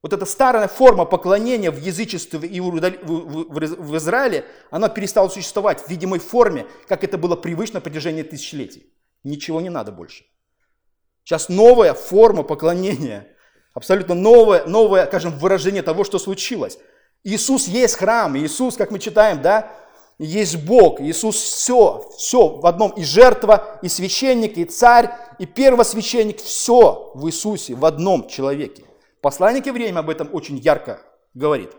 Вот эта старая форма поклонения в язычестве и в Израиле, она перестала существовать в видимой форме, как это было привычно на протяжении тысячелетий. Ничего не надо больше. Сейчас новая форма поклонения, абсолютно новое, новое, скажем, выражение того, что случилось. Иисус есть храм, Иисус, как мы читаем, да, есть Бог, Иисус все, все в одном, и жертва, и священник, и царь, и первосвященник, все в Иисусе, в одном человеке. Посланник время об этом очень ярко говорит.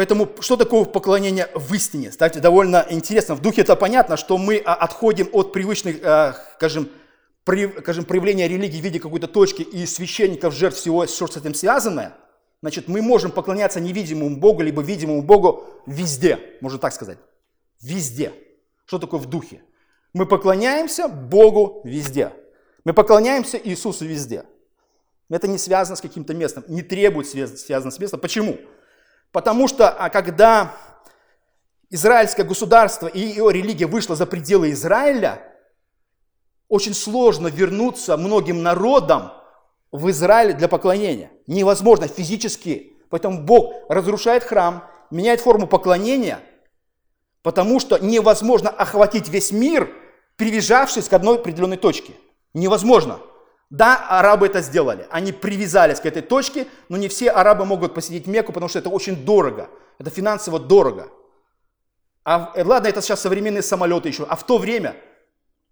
Поэтому что такое поклонение в истине? Кстати, довольно интересно. В духе это понятно, что мы а, отходим от привычных, а, скажем, при, скажем, проявления религии в виде какой-то точки и священников, жертв, всего, что с этим связанное. Значит, мы можем поклоняться невидимому Богу, либо видимому Богу везде, можно так сказать. Везде. Что такое в духе? Мы поклоняемся Богу везде. Мы поклоняемся Иисусу везде. Это не связано с каким-то местом, не требует связано с местом. Почему? Потому что а когда израильское государство и его религия вышла за пределы Израиля, очень сложно вернуться многим народам в Израиль для поклонения. Невозможно физически. Поэтому Бог разрушает храм, меняет форму поклонения, потому что невозможно охватить весь мир, привязавшись к одной определенной точке. Невозможно. Да, арабы это сделали. Они привязались к этой точке, но не все арабы могут посетить Мекку, потому что это очень дорого. Это финансово дорого. А, э, ладно, это сейчас современные самолеты еще. А в то время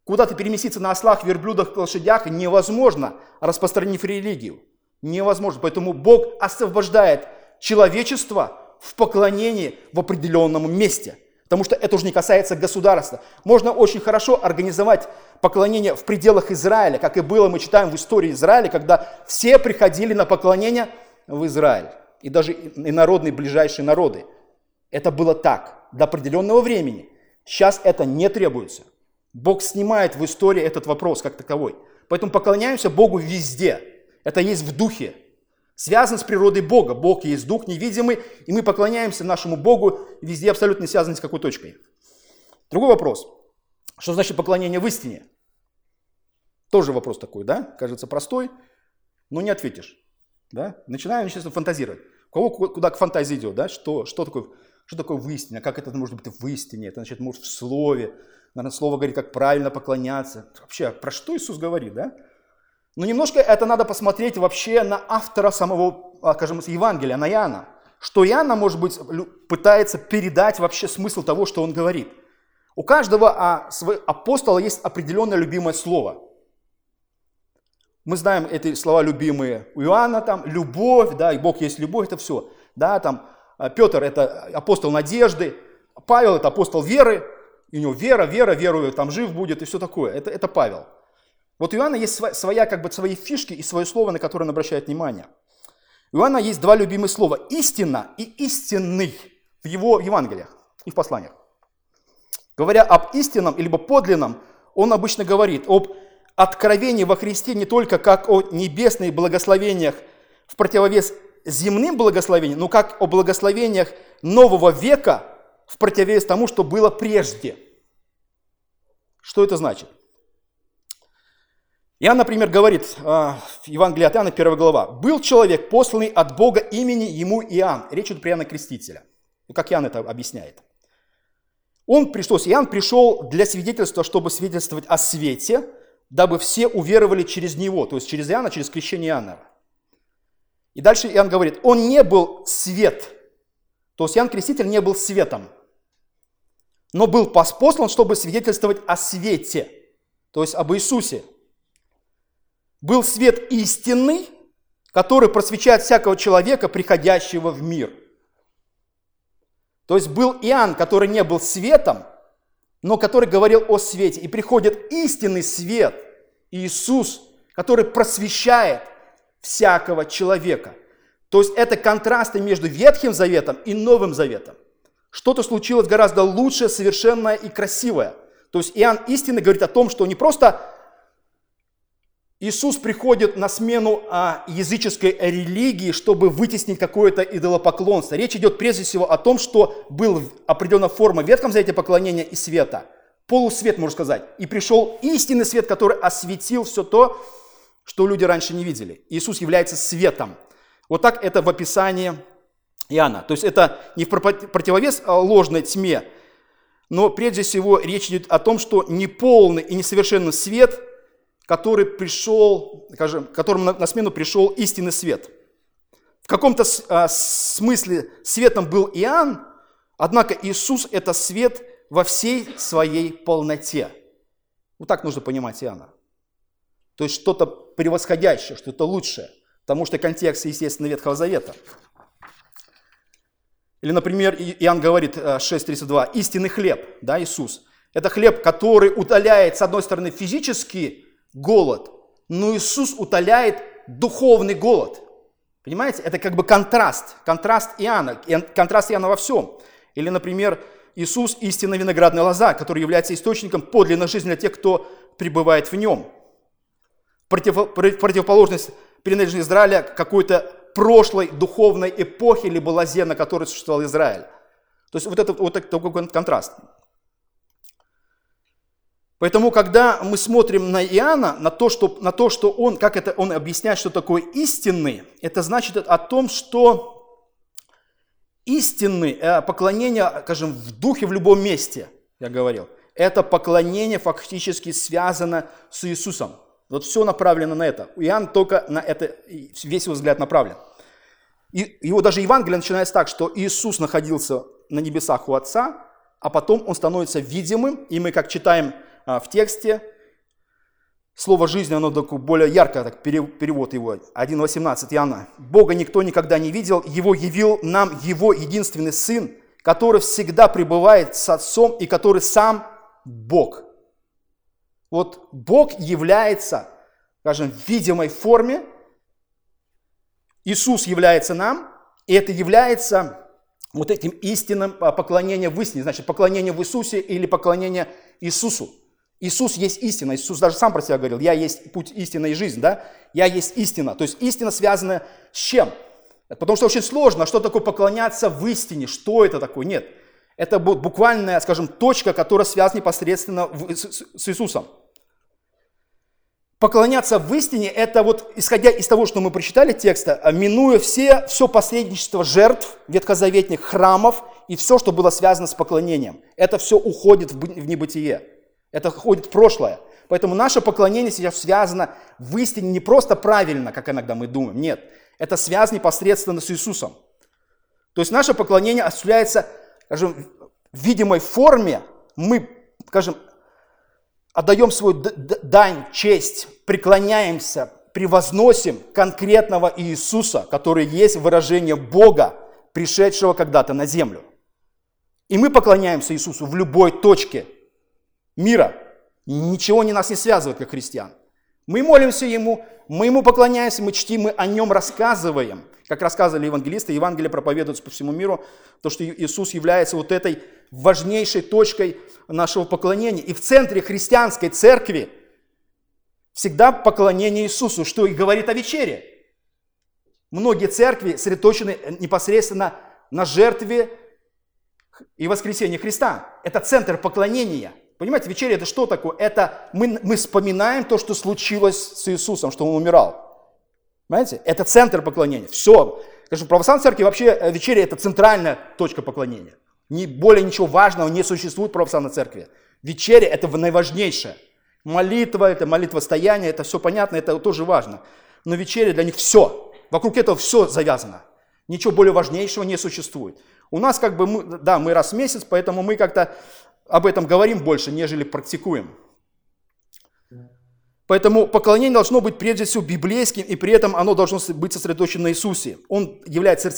куда-то переместиться на ослах, верблюдах, лошадях невозможно, распространив религию. Невозможно. Поэтому Бог освобождает человечество в поклонении в определенном месте – Потому что это уже не касается государства. Можно очень хорошо организовать поклонение в пределах Израиля, как и было, мы читаем в истории Израиля, когда все приходили на поклонение в Израиль. И даже и народные, ближайшие народы. Это было так, до определенного времени. Сейчас это не требуется. Бог снимает в истории этот вопрос как таковой. Поэтому поклоняемся Богу везде. Это есть в духе связан с природой Бога. Бог есть Дух невидимый, и мы поклоняемся нашему Богу везде абсолютно не связаны с какой точкой. Другой вопрос. Что значит поклонение в истине? Тоже вопрос такой, да? Кажется простой, но не ответишь. Да? Начинаем, естественно, фантазировать. У кого куда к фантазии идет, да? Что, что, такое, что такое в истине? Как это может быть в истине? Это значит, может, в слове. Наверное, слово говорит, как правильно поклоняться. Вообще, про что Иисус говорит, да? Но немножко это надо посмотреть вообще на автора самого, а, скажем, Евангелия, на Иоанна. Что Иоанна, может быть, пытается передать вообще смысл того, что он говорит. У каждого а, апостола есть определенное любимое слово. Мы знаем эти слова любимые у Иоанна, там, любовь, да, и Бог есть любовь, это все. Да, там, а, Петр – это апостол надежды, Павел – это апостол веры, и у него вера, вера, верую, там жив будет, и все такое. Это, это Павел. Вот у Иоанна есть своя, как бы, свои фишки и свое слово, на которое он обращает внимание. У Иоанна есть два любимых слова – истина и истинный в его Евангелиях и в посланиях. Говоря об истинном или подлинном, он обычно говорит об откровении во Христе не только как о небесных благословениях в противовес земным благословениям, но как о благословениях нового века в противовес тому, что было прежде. Что это значит? Иоанн, например, говорит а, в Евангелии от Иоанна, 1 глава, «Был человек, посланный от Бога имени ему Иоанн». Речь идет про Иоанна Крестителя. Ну, как Иоанн это объясняет. Он пришел, Иоанн пришел для свидетельства, чтобы свидетельствовать о свете, дабы все уверовали через него, то есть через Иоанна, через крещение Иоанна. И дальше Иоанн говорит, он не был свет, то есть Иоанн Креститель не был светом, но был послан, чтобы свидетельствовать о свете, то есть об Иисусе. Был свет истинный, который просвещает всякого человека, приходящего в мир. То есть был Иоанн, который не был светом, но который говорил о свете. И приходит истинный свет, Иисус, который просвещает всякого человека. То есть это контрасты между Ветхим Заветом и Новым Заветом. Что-то случилось гораздо лучшее, совершенное и красивое. То есть Иоанн истинно говорит о том, что не просто Иисус приходит на смену а, языческой религии, чтобы вытеснить какое-то идолопоклонство. Речь идет прежде всего о том, что был определенная форма в Ветхом Завете поклонения и света. Полусвет, можно сказать. И пришел истинный свет, который осветил все то, что люди раньше не видели. Иисус является светом. Вот так это в описании Иоанна. То есть это не в противовес а, ложной тьме, но прежде всего речь идет о том, что неполный и несовершенный свет – который пришел, скажем, которому на, смену пришел истинный свет. В каком-то а, смысле светом был Иоанн, однако Иисус – это свет во всей своей полноте. Вот так нужно понимать Иоанна. То есть что-то превосходящее, что-то лучшее, потому что контекст, естественно, Ветхого Завета. Или, например, Иоанн говорит 6.32, а, истинный хлеб, да, Иисус. Это хлеб, который удаляет, с одной стороны, физически голод, но Иисус утоляет духовный голод. Понимаете? Это как бы контраст, контраст Иоанна, контраст Иоанна во всем. Или, например, Иисус – истинно виноградная лоза, который является источником подлинной жизни для тех, кто пребывает в нем. Против, противоположность принадлежит Израиля какой-то прошлой духовной эпохи, либо лозе, на которой существовал Израиль. То есть вот это вот такой контраст. Поэтому, когда мы смотрим на Иоанна, на то, что, на то, что он, как это он объясняет, что такое истинный, это значит о том, что истинный э, поклонение, скажем, в духе в любом месте, я говорил, это поклонение фактически связано с Иисусом. Вот все направлено на это. Иоанн только на это, весь его взгляд направлен. И его даже Евангелие начинается так, что Иисус находился на небесах у Отца, а потом он становится видимым, и мы, как читаем в тексте. Слово «жизнь», оно более ярко, так, перевод его, 1.18 Иоанна. «Бога никто никогда не видел, Его явил нам Его единственный Сын, который всегда пребывает с Отцом и который сам Бог». Вот Бог является, скажем, в видимой форме, Иисус является нам, и это является вот этим истинным а, поклонением в истине, значит, поклонение в Иисусе или поклонение Иисусу. Иисус есть истина. Иисус даже сам про себя говорил, я есть путь истина и жизнь, да? Я есть истина. То есть истина связана с чем? Потому что очень сложно, что такое поклоняться в истине, что это такое? Нет. Это буквальная, скажем, точка, которая связана непосредственно с Иисусом. Поклоняться в истине – это вот, исходя из того, что мы прочитали текста, а минуя все, все посредничество жертв ветхозаветных храмов и все, что было связано с поклонением. Это все уходит в небытие. Это ходит в прошлое. Поэтому наше поклонение сейчас связано в истине не просто правильно, как иногда мы думаем. Нет, это связано непосредственно с Иисусом. То есть наше поклонение осуществляется, скажем, в видимой форме. Мы, скажем, отдаем свою дань, честь, преклоняемся, превозносим конкретного Иисуса, который есть выражение Бога, пришедшего когда-то на землю. И мы поклоняемся Иисусу в любой точке – мира. Ничего не нас не связывает, как христиан. Мы молимся Ему, мы Ему поклоняемся, мы чтим, мы о Нем рассказываем. Как рассказывали евангелисты, Евангелие проповедуется по всему миру, то, что Иисус является вот этой важнейшей точкой нашего поклонения. И в центре христианской церкви всегда поклонение Иисусу, что и говорит о вечере. Многие церкви сосредоточены непосредственно на жертве и воскресении Христа. Это центр поклонения – Понимаете, вечеря это что такое? Это мы, мы вспоминаем то, что случилось с Иисусом, что Он умирал. Понимаете? Это центр поклонения. Все. Скажем, в православной церкви вообще э, вечеря это центральная точка поклонения. Не, более ничего важного не существует в православной церкви. Вечеря это наиважнейшее. Молитва, это молитва стояния, это все понятно, это тоже важно. Но вечеря для них все. Вокруг этого все завязано. Ничего более важнейшего не существует. У нас как бы, мы, да, мы раз в месяц, поэтому мы как-то об этом говорим больше, нежели практикуем. Поэтому поклонение должно быть прежде всего библейским, и при этом оно должно быть сосредоточено на Иисусе. Он является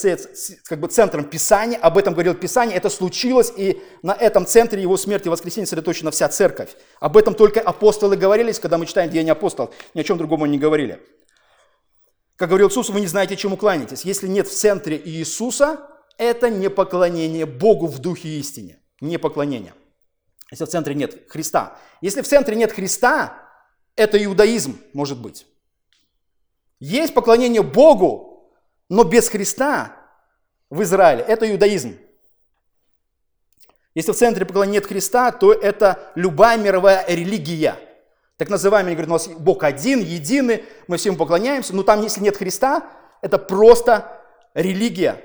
как бы центром Писания, об этом говорил Писание, это случилось, и на этом центре его смерти и воскресения сосредоточена вся церковь. Об этом только апостолы говорили, когда мы читаем Деяния апостолов, ни о чем другом они не говорили. Как говорил Иисус, вы не знаете, чему кланяетесь. Если нет в центре Иисуса, это не поклонение Богу в духе истине, не поклонение. Если в центре нет Христа. Если в центре нет Христа, это иудаизм, может быть. Есть поклонение Богу, но без Христа в Израиле. Это иудаизм. Если в центре поклонения нет Христа, то это любая мировая религия. Так называемый, говорит, у нас Бог один, единый, мы всем поклоняемся. Но там, если нет Христа, это просто религия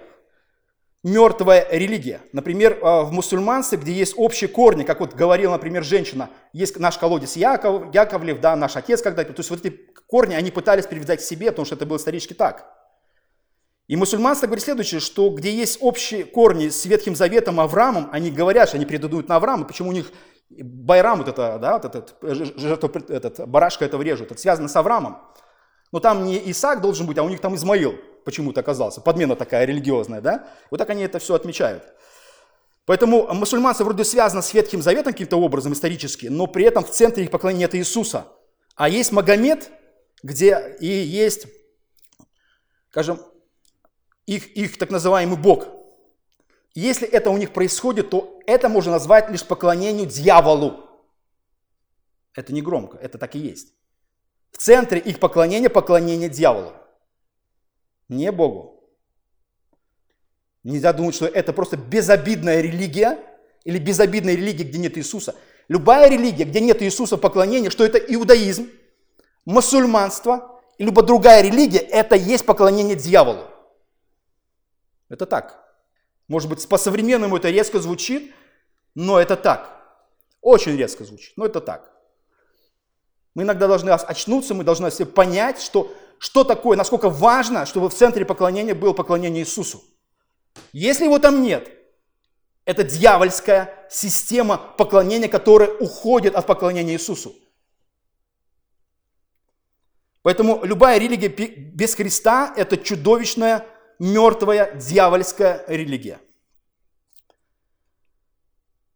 мертвая религия. Например, а, в мусульманстве, где есть общие корни, как вот говорила, например, женщина, есть наш колодец Яков, Яковлев, да, наш отец когда-то, то есть вот эти корни они пытались привязать к себе, потому что это было исторически так. И мусульманство говорит следующее, что где есть общие корни с Ветхим Заветом Авраамом, они говорят, что они предадут на Авраама, почему у них Байрам, вот это, да, вот этот, жертва, этот, барашка этого режут, это связано с Авраамом. Но там не Исаак должен быть, а у них там Измаил почему-то оказался. Подмена такая религиозная, да? Вот так они это все отмечают. Поэтому мусульманство вроде связано с Ветхим Заветом каким-то образом исторически, но при этом в центре их поклонения нет Иисуса. А есть Магомед, где и есть, скажем, их, их так называемый Бог. Если это у них происходит, то это можно назвать лишь поклонению дьяволу. Это не громко, это так и есть. В центре их поклонения поклонение дьяволу не Богу. Нельзя думать, что это просто безобидная религия или безобидная религия, где нет Иисуса. Любая религия, где нет Иисуса поклонения, что это иудаизм, мусульманство и любая другая религия, это есть поклонение дьяволу. Это так. Может быть, по-современному это резко звучит, но это так. Очень резко звучит, но это так. Мы иногда должны очнуться, мы должны понять, что что такое, насколько важно, чтобы в центре поклонения было поклонение Иисусу. Если его там нет, это дьявольская система поклонения, которая уходит от поклонения Иисусу. Поэтому любая религия без Христа – это чудовищная, мертвая, дьявольская религия.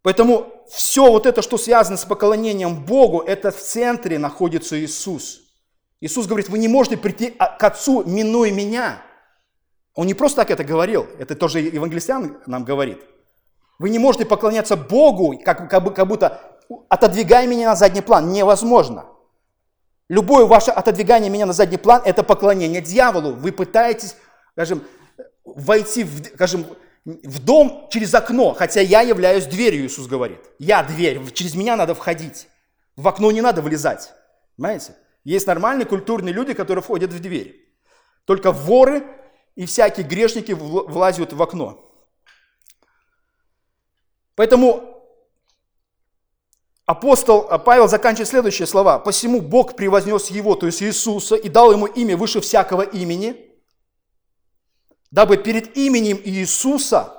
Поэтому все вот это, что связано с поклонением Богу, это в центре находится Иисус – Иисус говорит, вы не можете прийти а, к Отцу, минуя меня. Он не просто так это говорил, это тоже евангелистян нам говорит. Вы не можете поклоняться Богу, как, как, будто отодвигая меня на задний план. Невозможно. Любое ваше отодвигание меня на задний план – это поклонение дьяволу. Вы пытаетесь, скажем, войти, в, скажем, в дом через окно, хотя я являюсь дверью, Иисус говорит. Я дверь, через меня надо входить. В окно не надо вылезать. Понимаете? Есть нормальные культурные люди, которые входят в дверь. Только воры и всякие грешники влазят в окно. Поэтому апостол Павел заканчивает следующие слова. «Посему Бог превознес его, то есть Иисуса, и дал ему имя выше всякого имени, дабы перед именем Иисуса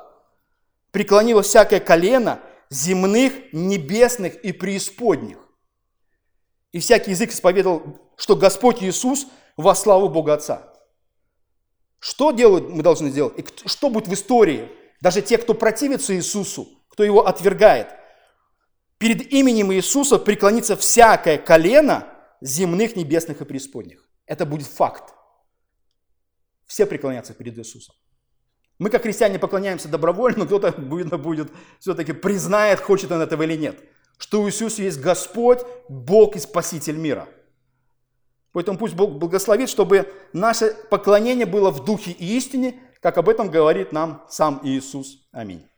преклонилось всякое колено земных, небесных и преисподних, и всякий язык исповедовал, что Господь Иисус во славу Бога Отца. Что делают, мы должны сделать? И что будет в истории? Даже те, кто противится Иисусу, кто его отвергает. Перед именем Иисуса преклонится всякое колено земных, небесных и преисподних. Это будет факт. Все преклонятся перед Иисусом. Мы, как христиане, поклоняемся добровольно, но кто-то, видно, будет все-таки признает, хочет он этого или нет что Иисус есть Господь, Бог и Спаситель мира. Поэтому пусть Бог благословит, чтобы наше поклонение было в духе и истине, как об этом говорит нам сам Иисус. Аминь.